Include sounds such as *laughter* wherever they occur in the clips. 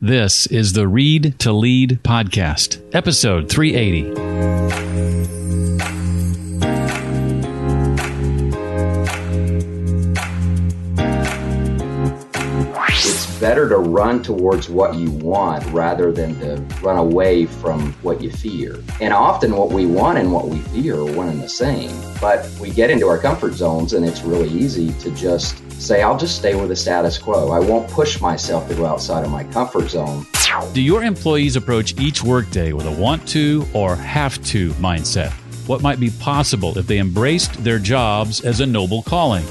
This is the Read to Lead podcast, episode 380. Better to run towards what you want rather than to run away from what you fear. And often what we want and what we fear are one and the same. But we get into our comfort zones and it's really easy to just say, I'll just stay with the status quo. I won't push myself to go outside of my comfort zone. Do your employees approach each workday with a want to or have to mindset? What might be possible if they embraced their jobs as a noble calling?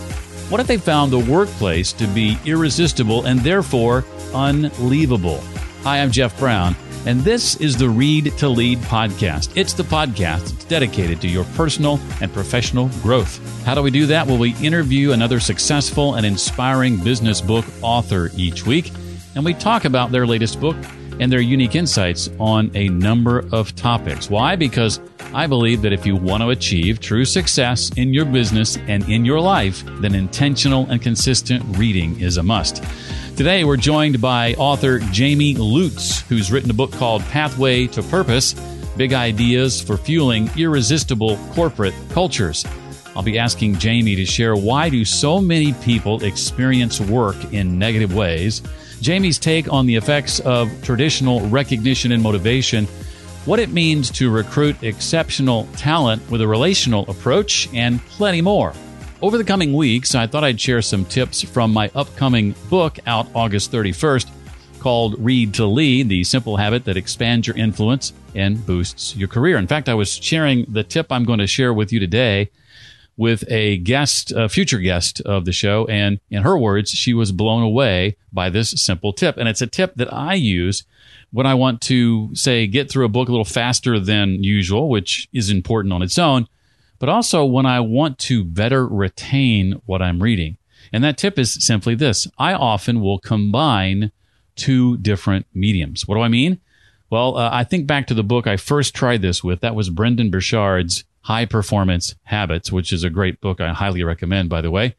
What if they found the workplace to be irresistible and therefore unleavable? Hi, I'm Jeff Brown, and this is the Read to Lead podcast. It's the podcast that's dedicated to your personal and professional growth. How do we do that? Well, we interview another successful and inspiring business book author each week, and we talk about their latest book and their unique insights on a number of topics. Why? Because I believe that if you want to achieve true success in your business and in your life, then intentional and consistent reading is a must. Today, we're joined by author Jamey Lutz, who's written a book called Pathway to Purpose Big Ideas for Fueling Irresistible Corporate Cultures. I'll be asking Jamey to share why do so many people experience work in negative ways Jamey's take on the effects of traditional recognition and motivation, what it means to recruit exceptional talent with a relational approach, and plenty more. Over the coming weeks, I thought I'd share some tips from my upcoming book out August 31st called Read to Lead The Simple Habit That Expands Your Influence and Boosts Your Career. In fact, I was sharing the tip I'm going to share with you today with a guest, a future guest of the show. And in her words, she was blown away by this simple tip. And it's a tip that I use when I want to say get through a book a little faster than usual, which is important on its own, but also when I want to better retain what I'm reading. And that tip is simply this. I often will combine two different mediums. What do I mean? Well, uh, I think back to the book I first tried this with. That was Brendon Burchard's High Performance Habits, which is a great book I highly recommend, by the way.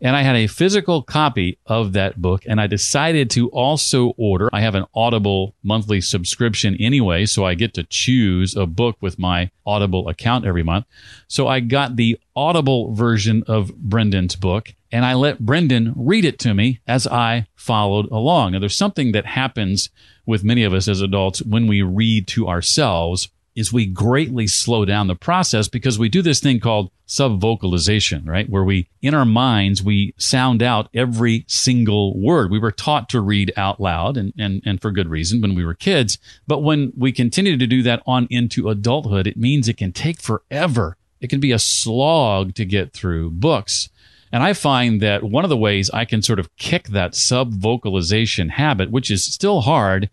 And I had a physical copy of that book and I decided to also order. I have an Audible monthly subscription anyway, so I get to choose a book with my Audible account every month. So I got the Audible version of Brendon's book and I let Brendon read it to me as I followed along. And there's something that happens with many of us as adults when we read to ourselves is we greatly slow down the process because we do this thing called subvocalization, right? Where we, in our minds, we sound out every single word. We were taught to read out loud and, and, and for good reason when we were kids. But when we continue to do that on into adulthood, it means it can take forever. It can be a slog to get through books. And I find that one of the ways I can sort of kick that subvocalization habit, which is still hard,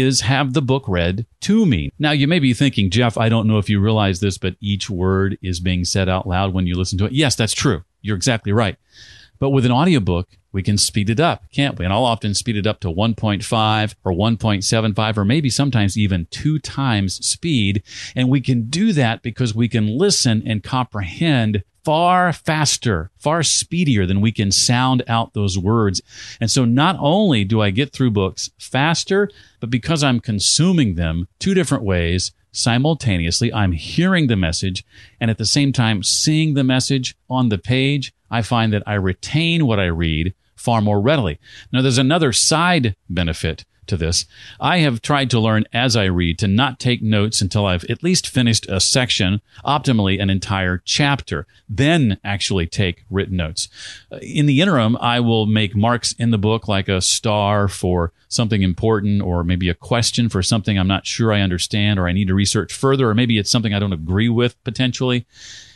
is have the book read to me. Now, you may be thinking, Jeff, I don't know if you realize this, but each word is being said out loud when you listen to it. Yes, that's true. You're exactly right. But with an audiobook, we can speed it up, can't we? And I'll often speed it up to 1.5 or 1.75 or maybe sometimes even two times speed. And we can do that because we can listen and comprehend far faster, far speedier than we can sound out those words. And so not only do I get through books faster, but because I'm consuming them two different ways simultaneously, I'm hearing the message and at the same time seeing the message on the page. I find that I retain what I read far more readily. Now, there's another side benefit to this. I have tried to learn as I read to not take notes until I've at least finished a section, optimally an entire chapter, then actually take written notes. Uh, in the interim, I will make marks in the book like a star for something important or maybe a question for something I'm not sure I understand or I need to research further or maybe it's something I don't agree with potentially.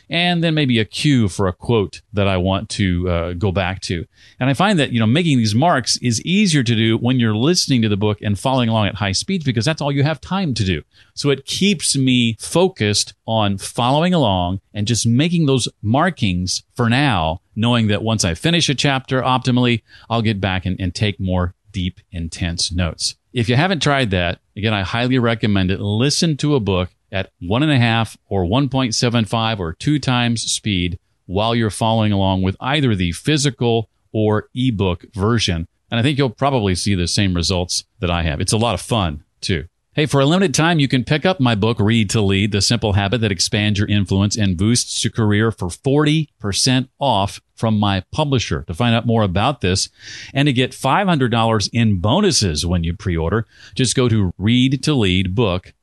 And then maybe a cue for a quote that I want to uh, go back to. And I find that, you know, making these marks is easier to do when you're listening to the book and following along at high speed because that's all you have time to do. So it keeps me focused on following along and just making those markings for now, knowing that once I finish a chapter optimally, I'll get back and, and take more deep, intense notes. If you haven't tried that, again, I highly recommend it. Listen to a book at one and a half or 1.75 or two times speed while you're following along with either the physical or ebook version. And I think you'll probably see the same results that I have. It's a lot of fun too. Hey, for a limited time, you can pick up my book, Read to Lead, The Simple Habit That Expands Your Influence and Boosts Your Career for 40% off from my publisher. To find out more about this and to get $500 in bonuses when you pre-order, just go to readtoleadbook.com.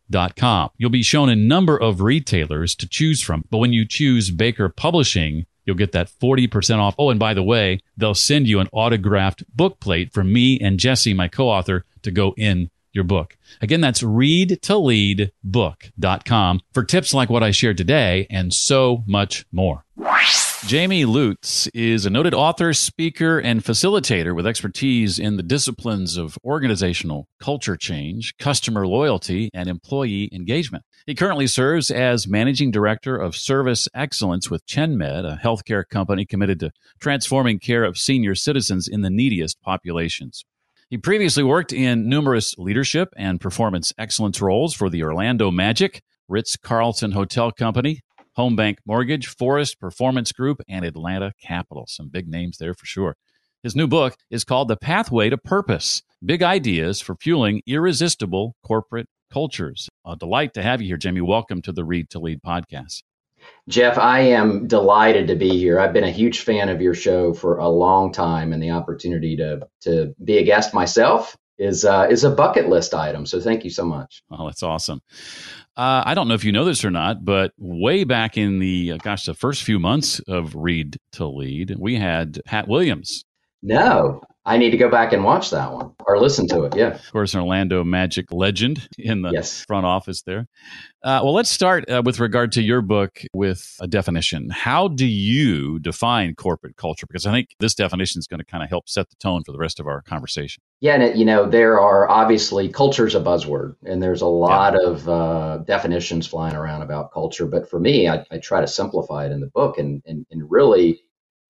You'll be shown a number of retailers to choose from, but when you choose Baker Publishing, you'll get that 40% off. Oh, and by the way, they'll send you an autographed book plate from me and Jesse, my co-author, to go in your book. Again, that's readtoleadbook.com for tips like what I shared today and so much more. Jamey Lutz is a noted author, speaker, and facilitator with expertise in the disciplines of organizational culture change, customer loyalty, and employee engagement. He currently serves as managing director of service excellence with ChenMed, a healthcare company committed to transforming care of senior citizens in the neediest populations. He previously worked in numerous leadership and performance excellence roles for the Orlando Magic, Ritz Carlton Hotel Company, Home Bank Mortgage, Forest Performance Group, and Atlanta Capital. Some big names there for sure. His new book is called The Pathway to Purpose Big Ideas for Fueling Irresistible Corporate Cultures. A delight to have you here, Jamey. Welcome to the Read to Lead podcast. Jeff, I am delighted to be here. I've been a huge fan of your show for a long time, and the opportunity to to be a guest myself is uh, is a bucket list item. So thank you so much. Oh, that's awesome. Uh, I don't know if you know this or not, but way back in the uh, gosh, the first few months of Read to Lead, we had Pat Williams. No, I need to go back and watch that one or listen to it. Yeah. Of course, an Orlando Magic legend in the yes. front office there. Uh, well, let's start uh, with regard to your book with a definition. How do you define corporate culture? Because I think this definition is going to kind of help set the tone for the rest of our conversation. Yeah, and it, you know there are obviously culture's a buzzword, and there's a lot yeah. of uh, definitions flying around about culture. But for me, I, I try to simplify it in the book, and and, and really,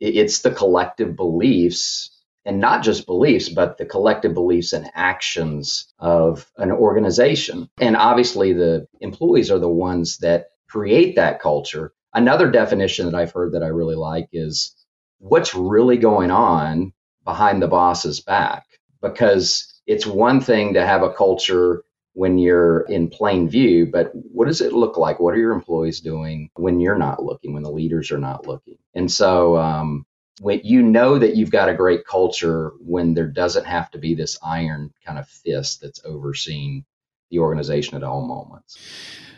it's the collective beliefs and not just beliefs, but the collective beliefs and actions of an organization. And obviously, the employees are the ones that create that culture. Another definition that I've heard that I really like is what's really going on behind the boss's back. Because it's one thing to have a culture when you're in plain view, but what does it look like? What are your employees doing when you're not looking, when the leaders are not looking? And so, um, when you know that you've got a great culture when there doesn't have to be this iron kind of fist that's overseeing the organization at all moments.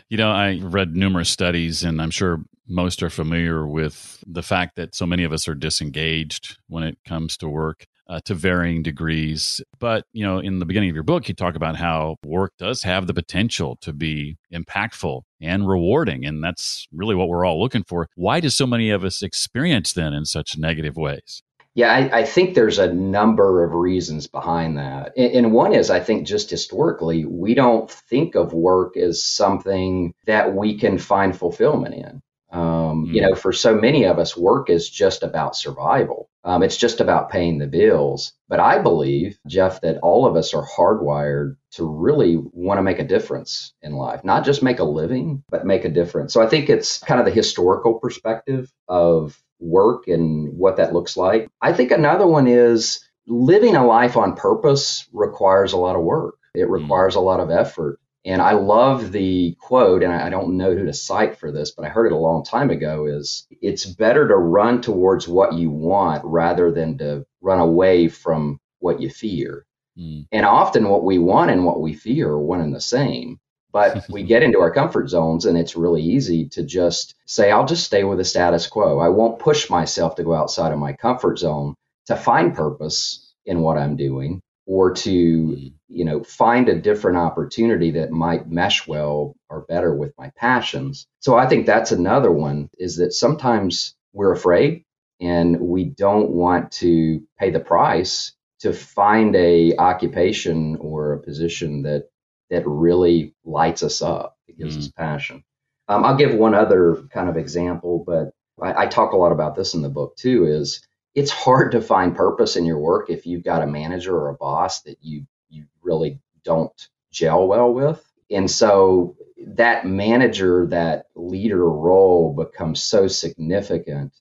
You know, I read numerous studies, and I'm sure most are familiar with the fact that so many of us are disengaged when it comes to work uh, to varying degrees. But, you know, in the beginning of your book, you talk about how work does have the potential to be impactful and rewarding. And that's really what we're all looking for. Why do so many of us experience then in such negative ways? Yeah, I, I, think there's a number of reasons behind that. And, and, one is, I think, just historically, we don't think of work as something that we can find fulfillment in. Um, mm. You know, for so many of us, work is just about survival. Um, it's just about paying the bills. But I believe, Jeff, that all of us are hardwired to really want to make a difference in life, not just make a living, but make a difference. So I think it's kind of the historical perspective of work and what that looks like. I think another one is living a life on purpose requires a lot of work. It mm. requires a lot of effort. And I love the quote, and I don't know who to cite for this, but I heard it a long time ago is it's better to run towards what you want rather than to run away from what you fear. Mm. And often what we want and what we fear are one and the same. But *laughs* we get into our comfort zones and it's really easy to just say, I'll just stay with the status quo. I won't push myself to go outside of my comfort zone to find purpose in what I'm doing or to mm. you know find a different opportunity that might mesh well or better with my passions. So I think that's another one is that sometimes we're afraid and we don't want to pay the price to find a occupation or a position that that really lights us up, that gives mm. us passion. Um, I'll give one other kind of example, but I, I talk a lot about this in the book too. Is it's hard to find purpose in your work if you've got a manager or a boss that you you really don't gel well with. And so that manager, that leader role becomes so significant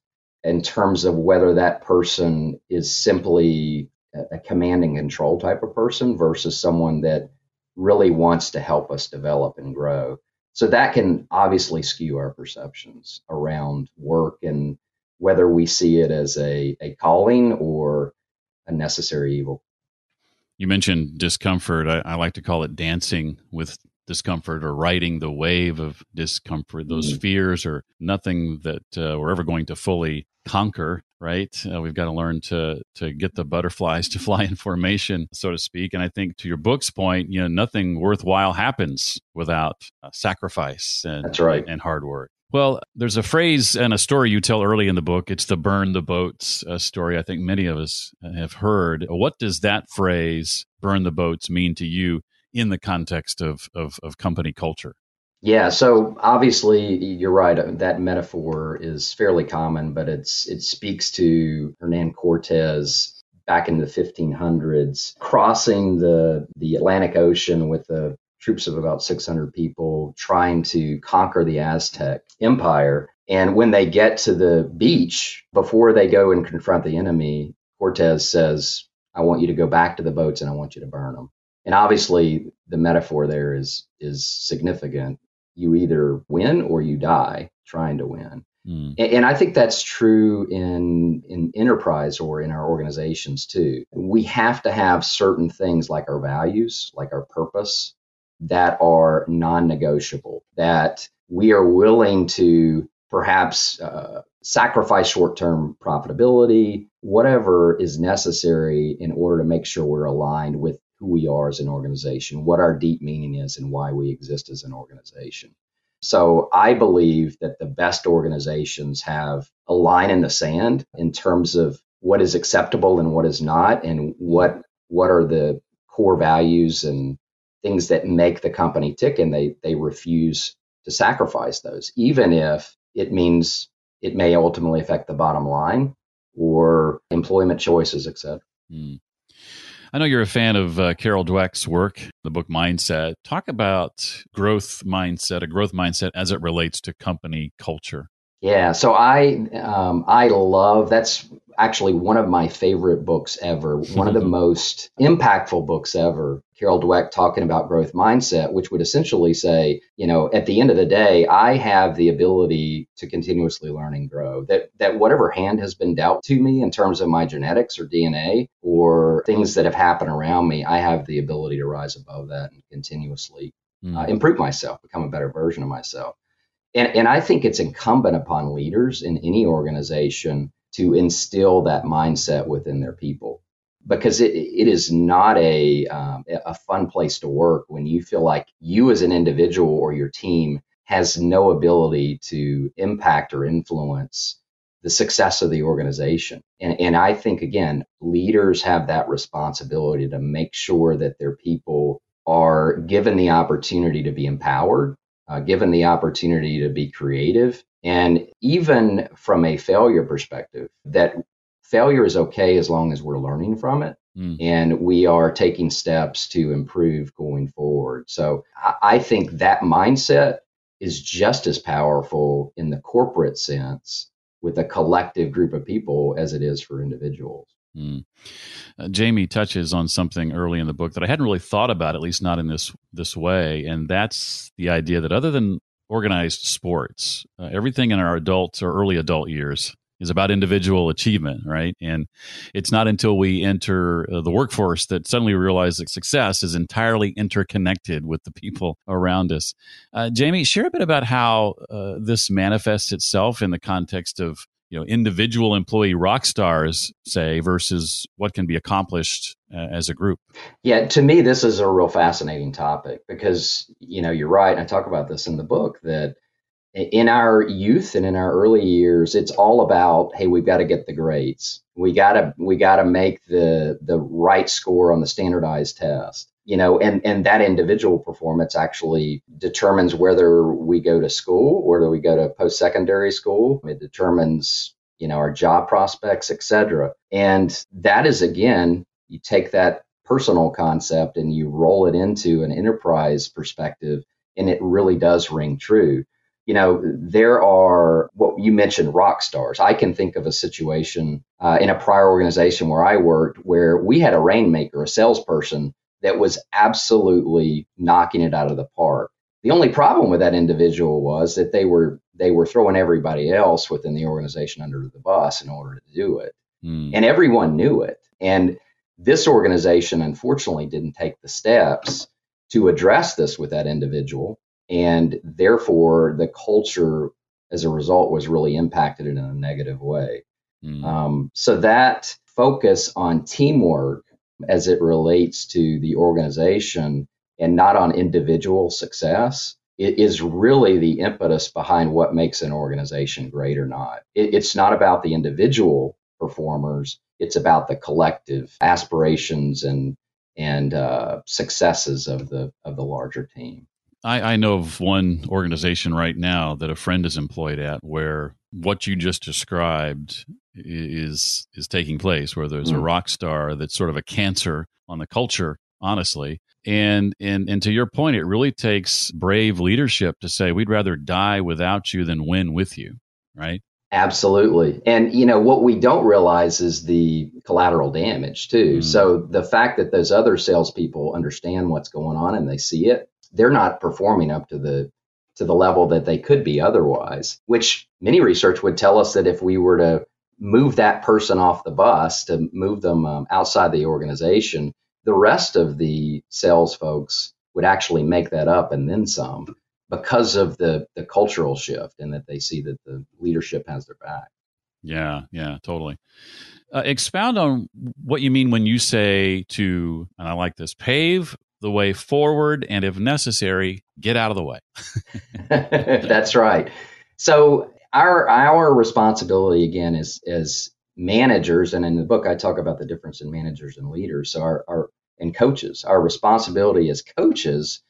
in terms of whether that person is simply a command and control type of person versus someone that really wants to help us develop and grow. So that can obviously skew our perceptions around work and whether we see it as a, a calling or a necessary evil. You mentioned discomfort. I, I like to call it dancing with discomfort or riding the wave of discomfort. Those mm. fears are nothing that uh, we're ever going to fully conquer right uh, we've got to learn to to get the butterflies to *laughs* fly in formation so to speak and i think to your book's point you know nothing worthwhile happens without uh, sacrifice and that's right and hard work well, there's a phrase and a story you tell early in the book. It's the burn the boats uh, story. I think many of us have heard. What does that phrase, burn the boats, mean to you in the context of, of, of company culture? Yeah, so obviously you're right. That metaphor is fairly common, but it's it speaks to Hernan Cortez back in the 1500s, crossing the the Atlantic Ocean with the troops of about 600 people, trying to conquer the Aztec Empire. And when they get to the beach, before they go and confront the enemy, Cortez says, "I want you to go back to the boats and I want you to burn them." And obviously, the metaphor there is is significant you either win or you die trying to win. Mm. And, and I think that's true in in enterprise or in our organizations too. We have to have certain things like our values, like our purpose, that are non-negotiable. That we are willing to perhaps uh, sacrifice short-term profitability, whatever is necessary in order to make sure we're aligned with who we are as an organization, what our deep meaning is, and why we exist as an organization. So I believe that the best organizations have a line in the sand in terms of what is acceptable and what is not, and what what are the core values and things that make the company tick, and they they refuse to sacrifice those, even if it means it may ultimately affect the bottom line or employment choices, etc. Mm. I know you're a fan of uh, Carol Dweck's work, the book Mindset. Talk about growth mindset, a growth mindset as it relates to company culture. Yeah, so I um, I love that's actually one of my favorite books ever, one of the *laughs* most impactful books ever. Carol Dweck talking about growth mindset, which would essentially say, you know, at the end of the day, I have the ability to continuously learn and grow. That that whatever hand has been dealt to me in terms of my genetics or DNA or things that have happened around me, I have the ability to rise above that and continuously mm. uh, improve myself, become a better version of myself. And, and I think it's incumbent upon leaders in any organization to instill that mindset within their people because it, it is not a, um, a fun place to work when you feel like you as an individual or your team has no ability to impact or influence the success of the organization. And, and I think, again, leaders have that responsibility to make sure that their people are given the opportunity to be empowered, uh, given the opportunity to be creative, and even from a failure perspective, that failure is okay as long as we're learning from it mm. and we are taking steps to improve going forward. So I think that mindset is just as powerful in the corporate sense with a collective group of people as it is for individuals. Mm. Uh, Jamey touches on something early in the book that I hadn't really thought about, at least not in this this way, and that's the idea that other than organized sports. Uh, everything in our adult or early adult years is about individual achievement, right? And it's not until we enter uh, the workforce that suddenly we realize that success is entirely interconnected with the people around us. Uh, Jamey, share a bit about how uh, this manifests itself in the context of you know individual employee rock stars say versus what can be accomplished uh, as a group? Yeah to me this is a real fascinating topic because you know you're right i talk about this in the book that in our youth and in our early years it's all about hey we've got to get the grades. We got to we got to make the the right score on the standardized test you know and and that individual performance actually determines whether we go to school whether we go to post secondary school. It determines you know our job prospects etc and that is again you take that personal concept and you roll it into an enterprise perspective and it really does ring true. You know, there are what you mentioned rock stars. I can think of a situation uh, in a prior organization where I worked where we had a rainmaker, a salesperson that was absolutely knocking it out of the park. The only problem with that individual was that they were they were throwing everybody else within the organization under the bus in order to do it. Mm. And everyone knew it. And this organization unfortunately didn't take the steps to address this with that individual and therefore the culture as a result was really impacted in a negative way. Mm. Um, so that focus on teamwork as it relates to the organization and not on individual success it is really the impetus behind what makes an organization great or not. It, it's not about the individual performers; it's about the collective aspirations and and uh, successes of the of the larger team. I, I know of one organization right now that a friend is employed at where what you just described is is taking place where there's mm. a rock star that's sort of a cancer on the culture honestly and and and to your point it really takes brave leadership to say we'd rather die without you than win with you right absolutely and you know what we don't realize is the collateral damage too mm. so the fact that those other salespeople understand what's going on and they see it they're not performing up to the to the level that they could be otherwise which many research would tell us that if we were to move that person off the bus to move them um, outside the organization the rest of the sales folks would actually make that up and then some because of the the cultural shift and that they see that the leadership has their back. Yeah yeah totally. Uh, expound on what you mean when you say to and i like this pave the way forward and if necessary get out of the way. *laughs* That's right. So our our responsibility again is as managers and in the book i talk about the difference in managers and leaders so our, our and coaches our responsibility as coaches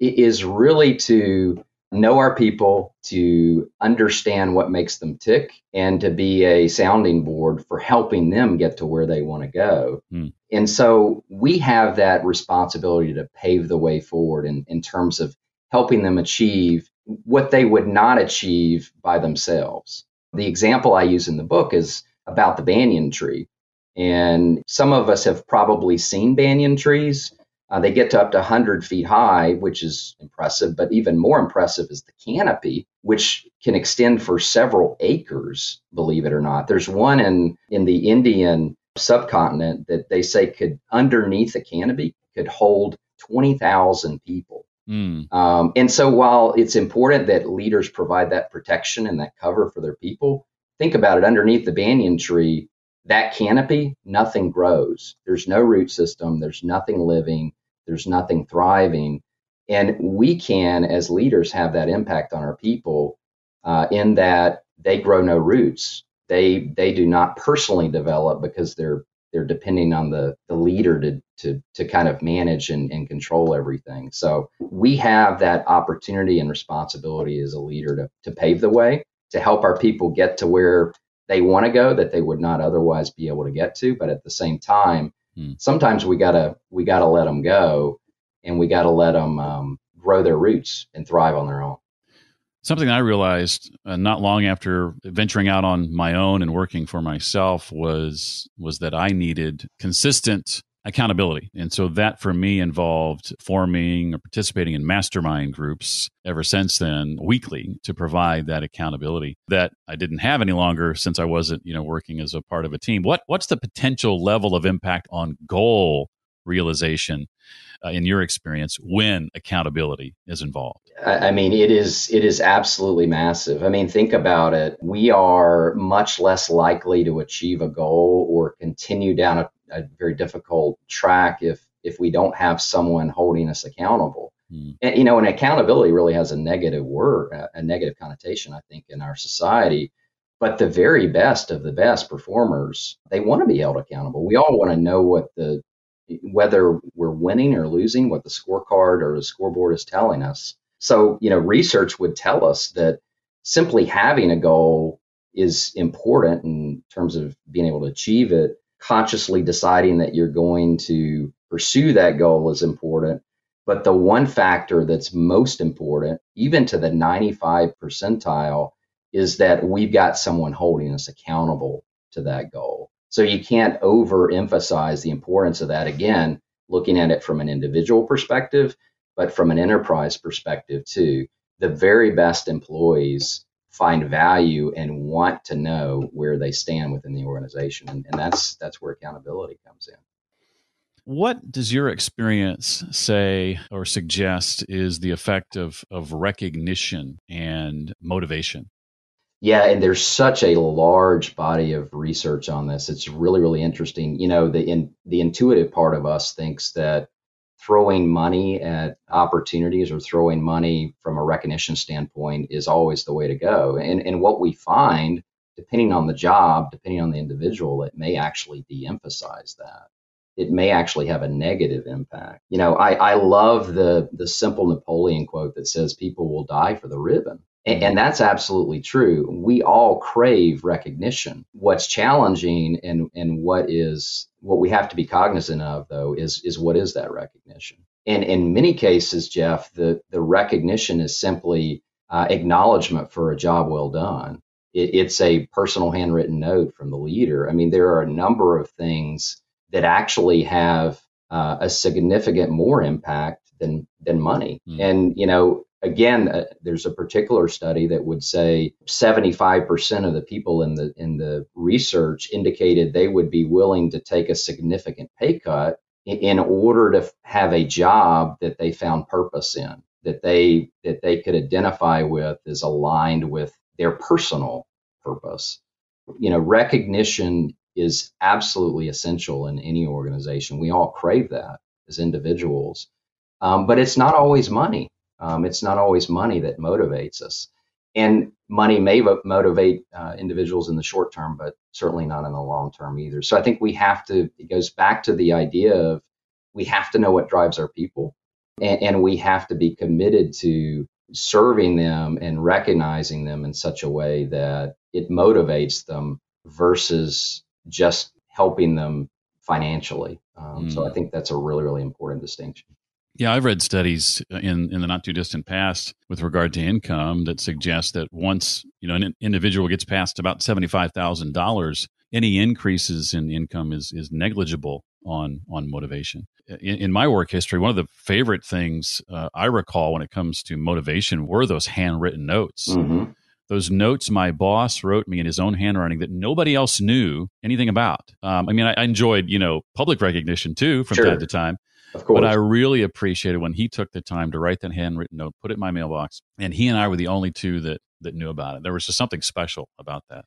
is really to know our people, to understand what makes them tick, and to be a sounding board for helping them get to where they want to go. Mm. And so we have that responsibility to pave the way forward in, in terms of helping them achieve what they would not achieve by themselves. The example I use in the book is about the banyan tree. And some of us have probably seen banyan trees uh, they get to up to 100 feet high, which is impressive, but even more impressive is the canopy, which can extend for several acres, believe it or not. There's one in, in the Indian subcontinent that they say could, underneath the canopy, could hold 20,000 people. Mm. Um, and so while it's important that leaders provide that protection and that cover for their people, think about it underneath the banyan tree, that canopy, nothing grows. There's no root system, there's nothing living there's nothing thriving. And we can, as leaders, have that impact on our people uh, in that they grow no roots. They they do not personally develop because they're they're depending on the, the leader to, to, to kind of manage and, and control everything. So we have that opportunity and responsibility as a leader to, to pave the way, to help our people get to where they want to go that they would not otherwise be able to get to. But at the same time, Hmm. Sometimes we gotta we gotta let them go, and we gotta let them um, grow their roots and thrive on their own. Something I realized uh, not long after venturing out on my own and working for myself was was that I needed consistent accountability. And so that for me involved forming or participating in mastermind groups ever since then weekly to provide that accountability that I didn't have any longer since I wasn't, you know, working as a part of a team. What what's the potential level of impact on goal realization uh, in your experience when accountability is involved? I mean, it is it is absolutely massive. I mean, think about it. We are much less likely to achieve a goal or continue down a, a very difficult track if if we don't have someone holding us accountable. Mm. And you know, and accountability really has a negative word, a negative connotation, I think, in our society. But the very best of the best performers, they want to be held accountable. We all want to know what the whether we're winning or losing, what the scorecard or the scoreboard is telling us. So, you know, research would tell us that simply having a goal is important in terms of being able to achieve it. Consciously deciding that you're going to pursue that goal is important. But the one factor that's most important, even to the 95 percentile, is that we've got someone holding us accountable to that goal. So you can't overemphasize the importance of that. Again, looking at it from an individual perspective, but from an enterprise perspective too. The very best employees find value and want to know where they stand within the organization, and, and that's that's where accountability comes in. What does your experience say or suggest is the effect of, of recognition and motivation? Yeah, and there's such a large body of research on this. It's really, really interesting. You know, the in, the intuitive part of us thinks that throwing money at opportunities or throwing money from a recognition standpoint is always the way to go. And and what we find, depending on the job, depending on the individual, it may actually de-emphasize that it may actually have a negative impact. You know, I, I love the the simple Napoleon quote that says people will die for the ribbon. And, and that's absolutely true. We all crave recognition. What's challenging and, and what is what we have to be cognizant of though is is what is that recognition? And in many cases, Jeff, the, the recognition is simply uh, acknowledgement for a job well done. It, it's a personal handwritten note from the leader. I mean, there are a number of things that actually have uh, a significant more impact than than money. Mm. And you know, again, uh, there's a particular study that would say 75% of the people in the in the research indicated they would be willing to take a significant pay cut in, in order to have a job that they found purpose in, that they that they could identify with is aligned with their personal purpose. You know, recognition is absolutely essential in any organization. We all crave that as individuals, um, but it's not always money. Um, it's not always money that motivates us. And money may motivate uh, individuals in the short term, but certainly not in the long term either. So I think we have to, it goes back to the idea of we have to know what drives our people and, and we have to be committed to serving them and recognizing them in such a way that it motivates them versus just helping them financially. Um, mm. So I mm. think that's a really, really important distinction. Yeah, I've read studies in, in the not too distant past with regard to income that suggest that once you know an individual gets past about seventy five thousand dollars, any increases in income is is negligible on on motivation. In, in my work history, one of the favorite things uh, I recall when it comes to motivation were those handwritten notes. Mm-hmm those notes my boss wrote me in his own handwriting that nobody else knew anything about. Um, I mean, I, I, enjoyed, you know, public recognition too from sure. time to time. Of course. But I really appreciated when he took the time to write that handwritten note, put it in my mailbox, and he and I were the only two that that knew about it. There was just something special about that.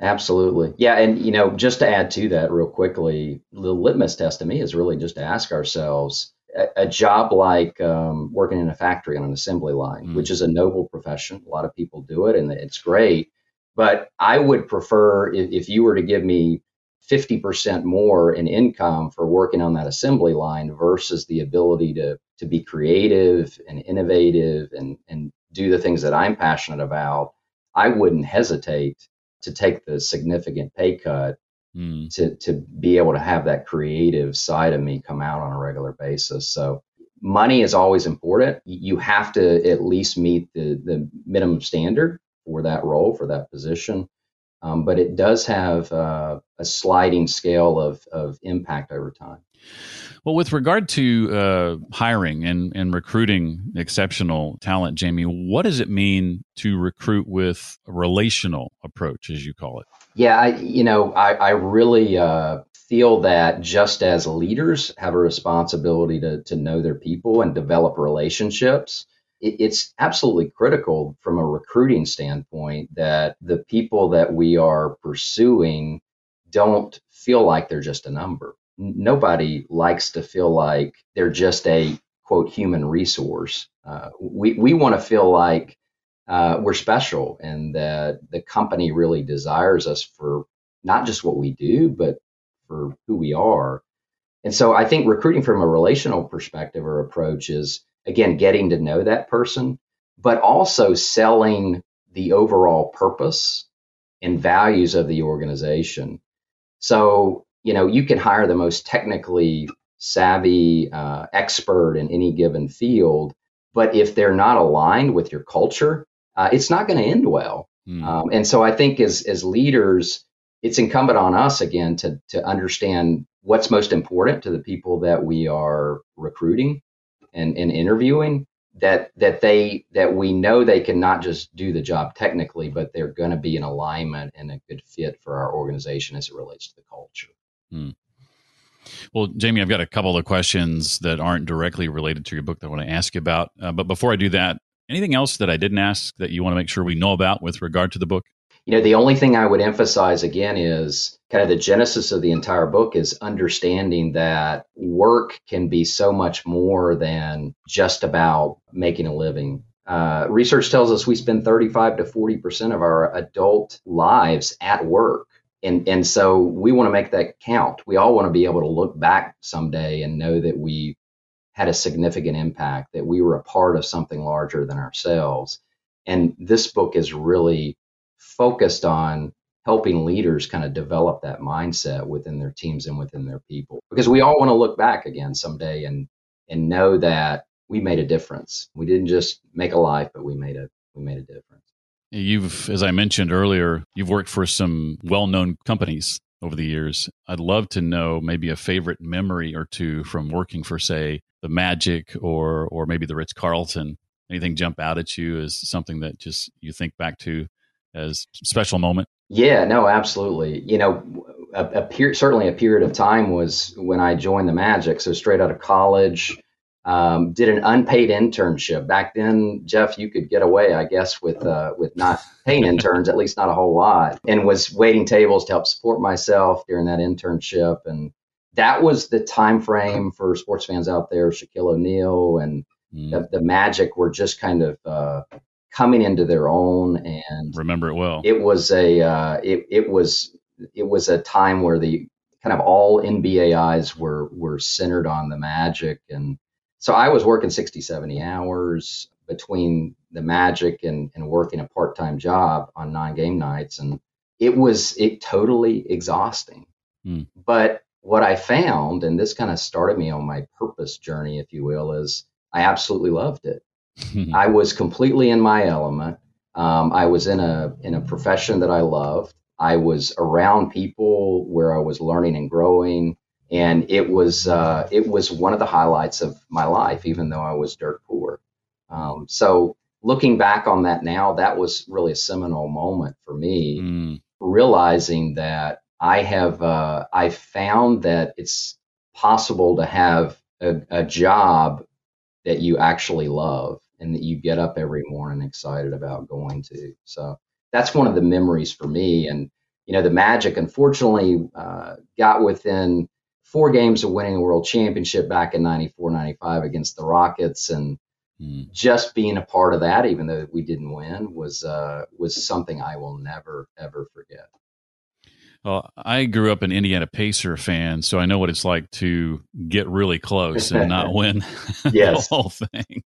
Absolutely. Yeah. And, you know, just to add to that real quickly, the litmus test to me is really just to ask ourselves a, job like um, working in a factory on an assembly line, mm. which is a noble profession. A lot of people do it and it's great. But I would prefer if, if you were to give me 50% more in income for working on that assembly line versus the ability to, to be creative and innovative and, and do the things that I'm passionate about, I wouldn't hesitate to take the significant pay cut mm. to to be able to have that creative side of me come out on a regular basis. So money is always important. You have to at least meet the the minimum standard for that role for that position. Um, but it does have uh, a sliding scale of, of impact over time. Well, with regard to uh, hiring and, and recruiting exceptional talent, Jamey, what does it mean to recruit with a relational approach, as you call it? Yeah, I, you know, I, I really uh, feel that just as leaders have a responsibility to, to know their people and develop relationships, it's absolutely critical from a recruiting standpoint that the people that we are pursuing don't feel like they're just a number. Nobody likes to feel like they're just a quote human resource. Uh, we we want to feel like uh, we're special and that the company really desires us for not just what we do, but for who we are. And so I think recruiting from a relational perspective or approach is, again, getting to know that person, but also selling the overall purpose and values of the organization. So, you know, you can hire the most technically savvy uh, expert in any given field, but if they're not aligned with your culture, uh, it's not going to end well. Mm. Um, and so I think as as leaders, it's incumbent on us again to to understand what's most important to the people that we are recruiting and, and interviewing that that they that we know they can not just do the job technically but they're going to be in alignment and a good fit for our organization as it relates to the culture. Hmm. well jamey i've got a couple of questions that aren't directly related to your book that i want to ask you about. Uh, but before i do that anything else that i didn't ask that you want to make sure we know about with regard to the book you know, the only thing I would emphasize again is kind of the genesis of the entire book is understanding that work can be so much more than just about making a living. Uh, research tells us we spend 35 to 40 percent of our adult lives at work. And, and so we want to make that count. We all want to be able to look back someday and know that we had a significant impact, that we were a part of something larger than ourselves. And this book is really focused on helping leaders kind of develop that mindset within their teams and within their people. Because we all want to look back again someday and and know that we made a difference. We didn't just make a life but we made a we made a difference. You've as i mentioned earlier you've worked for some well-known companies over the years. I'd love to know maybe a favorite memory or two from working for say the magic or or maybe the ritz carlton anything jump out at you as something that just you think back to as special moment? Yeah, no, absolutely. You know, a, a per- certainly a period of time was when I joined the Magic. So straight out of college, um, did an unpaid internship. Back then, Jeff, you could get away, I guess, with uh, with not paying *laughs* interns, at least not a whole lot, and was waiting tables to help support myself during that internship. And that was the time frame for sports fans out there. Shaquille O'Neal and mm. the, the, Magic were just kind of uh, coming into their own and remember it well. It was a uh, it it was it was a time where the kind of all NBA eyes were were centered on the Magic and so I was working 60 70 hours between the Magic and and working a part-time job on nine game nights and it was it totally exhausting. Mm. But what I found and this kind of started me on my purpose journey if you will is I absolutely loved it. *laughs* I was completely in my element. Um, I was in a in a profession that I loved. I was around people where I was learning and growing, and it was uh, it was one of the highlights of my life, even though I was dirt poor. Um, so looking back on that now, that was really a seminal moment for me, mm. realizing that I have uh, I found that it's possible to have a, a job that you actually love and that you get up every morning excited about going to. So that's one of the memories for me. And, you know, the Magic unfortunately uh, got within four games of winning a world championship back in 94, 95 against the Rockets. And mm. just being a part of that, even though we didn't win, was, uh, was something I will never, ever forget. Well, I grew up an Indiana Pacer fan, so I know what it's like to get really close and not *laughs* win *laughs* the whole thing.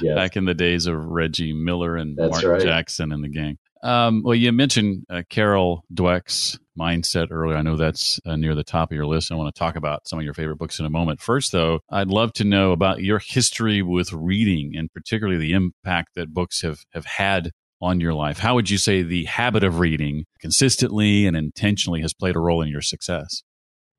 Yes. Back in the days of Reggie Miller and That's Mark right. Jackson and the gang. Um, well, you mentioned uh, Carol Dweck's mindset earlier. I know that's uh, near the top of your list. I want to talk about some of your favorite books in a moment. First, though, I'd love to know about your history with reading and particularly the impact that books have, have had on your life? How would you say the habit of reading consistently and intentionally has played a role in your success?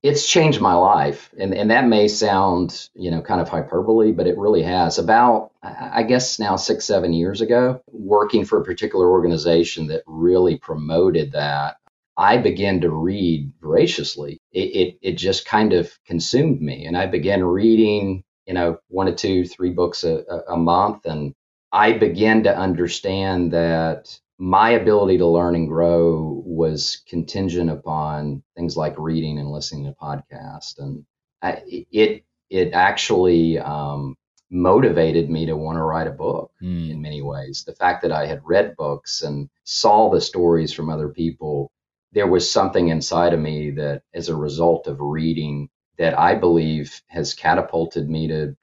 It's changed my life. And, and that may sound, you know, kind of hyperbole, but it really has. About, I guess now six, seven years ago, working for a particular organization that really promoted that. I began to read voraciously. It, it, it just kind of consumed me. And I began reading, you know, one or two, three books a, a month. And I began to understand that my ability to learn and grow was contingent upon things like reading and listening to podcasts. And I, it, it actually um, motivated me to want to write a book mm. in many ways. The fact that I had read books and saw the stories from other people there was something inside of me that, as a result of reading, that I believe has catapulted me to,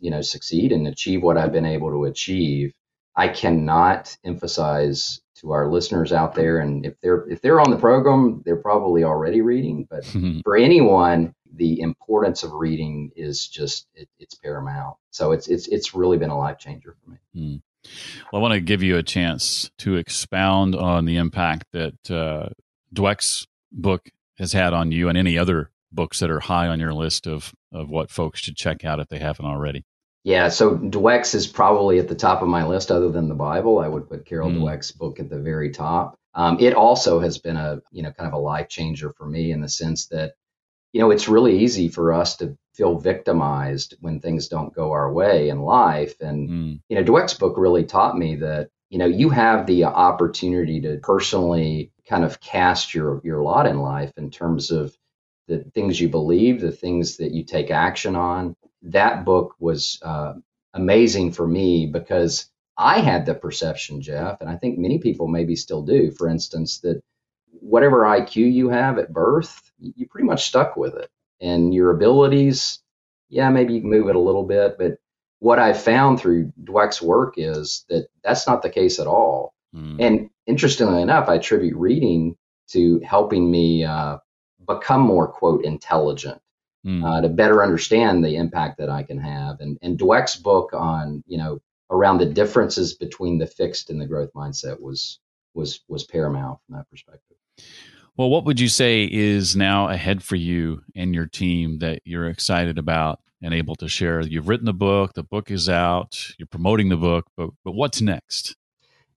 you know, succeed and achieve what I've been able to achieve. I cannot emphasize to our listeners out there, and if they're if they're on the program, they're probably already reading. But *laughs* for anyone, the importance of reading is just it, it's paramount. So it's it's it's really been a life changer for me. Mm. Well, I want to give you a chance to expound on the impact that uh, Dweck's book has had on you and any other books that are high on your list of, of what folks should check out if they haven't already? Yeah, so Dweck's is probably at the top of my list other than the Bible. I would put Carol mm. Dweck's book at the very top. Um, it also has been a, you know, kind of a life changer for me in the sense that, you know, it's really easy for us to feel victimized when things don't go our way in life. And, mm. you know, Dweck's book really taught me that, you know, you have the opportunity to personally kind of cast your your lot in life in terms of the things you believe, the things that you take action on. That book was uh, amazing for me because I had the perception, Jeff, and I think many people maybe still do. For instance, that whatever IQ you have at birth, you pretty much stuck with it, and your abilities, yeah, maybe you can move it a little bit, but what I've found through Dweck's work is that that's not the case at all. Mm. And interestingly enough, I attribute reading to helping me uh, become more quote intelligent, mm. uh, to better understand the impact that I can have. And and Dweck's book on you know around the differences between the fixed and the growth mindset was was was paramount from that perspective. Well, what would you say is now ahead for you and your team that you're excited about and able to share? You've written the book, the book is out, you're promoting the book, but but what's next?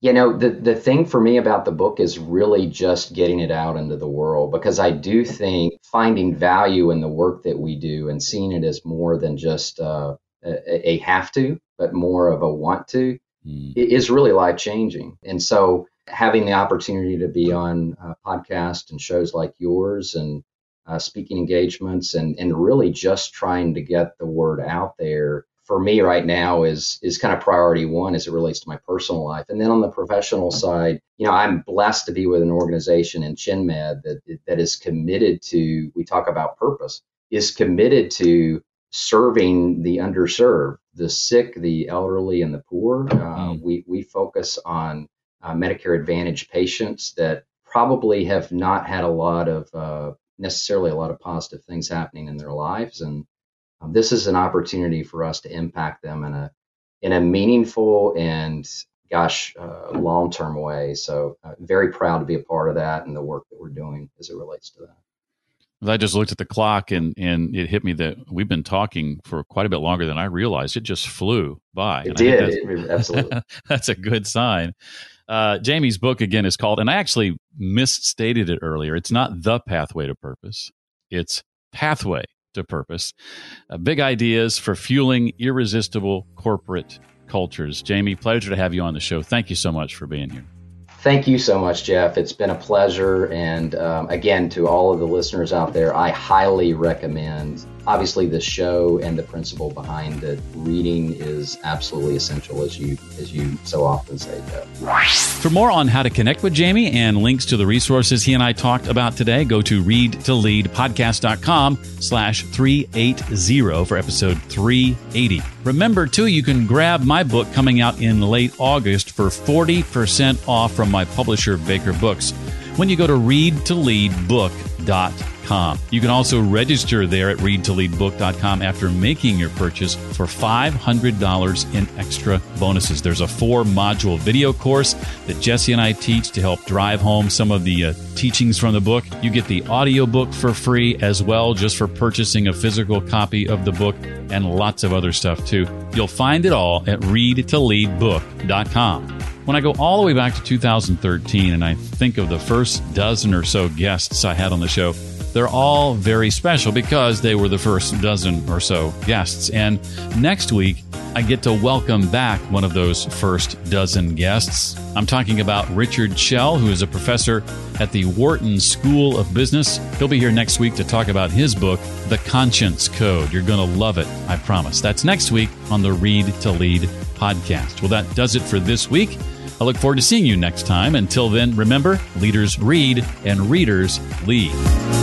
You know the the thing for me about the book is really just getting it out into the world because I do think finding value in the work that we do and seeing it as more than just uh, a, a, have to, but more of a want to, mm. is really life changing. And so having the opportunity to be on uh, podcasts and shows like yours and uh, speaking engagements and and really just trying to get the word out there for me right now is is kind of priority one as it relates to my personal life. And then on the professional side, you know, I'm blessed to be with an organization in ChenMed that that is committed to. We talk about purpose. Is committed to serving the underserved, the sick, the elderly, and the poor. Uh, mm. We we focus on uh, Medicare Advantage patients that probably have not had a lot of uh, necessarily a lot of positive things happening in their lives and this is an opportunity for us to impact them in a in a meaningful and gosh uh, long term way. So uh, very proud to be a part of that and the work that we're doing as it relates to that. I just looked at the clock and, and it hit me that we've been talking for quite a bit longer than I realized. It just flew by. It did. It, absolutely. *laughs* that's a good sign. Uh, Jamey's book again is called, and I actually misstated it earlier. It's not The Pathway to Purpose, it's Pathway to purpose. Uh, big ideas for fueling irresistible corporate cultures. Jamey, pleasure to have you on the show. Thank you so much for being here. Thank you so much, Jeff. It's been a pleasure. And um, again, to all of the listeners out there, I highly recommend obviously the show and the principle behind it. Reading is absolutely essential, as you as you so often say, Jeff. For more on how to connect with Jamey and links to the resources he and I talked about today, go to readtoleadpodcast.com slash 380 for episode 380. Remember, too, you can grab my book coming out in late August for 40% off from my publisher, Baker Books, when you go to readtoleadbook.com. You can also register there at readtoleadbook.com after making your purchase for $500 in extra bonuses. There's a four module video course that Jesse and I teach to help drive home some of the uh, teachings from the book. You get the audiobook for free as well, just for purchasing a physical copy of the book and lots of other stuff too. You'll find it all at readtoleadbook.com. When I go all the way back to 2013 and I think of the first dozen or so guests I had on the show, they're all very special because they were the first dozen or so guests. And next week, I get to welcome back one of those first dozen guests. I'm talking about Richard Shell, who is a professor at the Wharton School of Business. He'll be here next week to talk about his book, The Conscience Code. You're going to love it, I promise. That's next week on the Read to Lead podcast. Well, that does it for this week. I look forward to seeing you next time. Until then, remember leaders read and readers lead.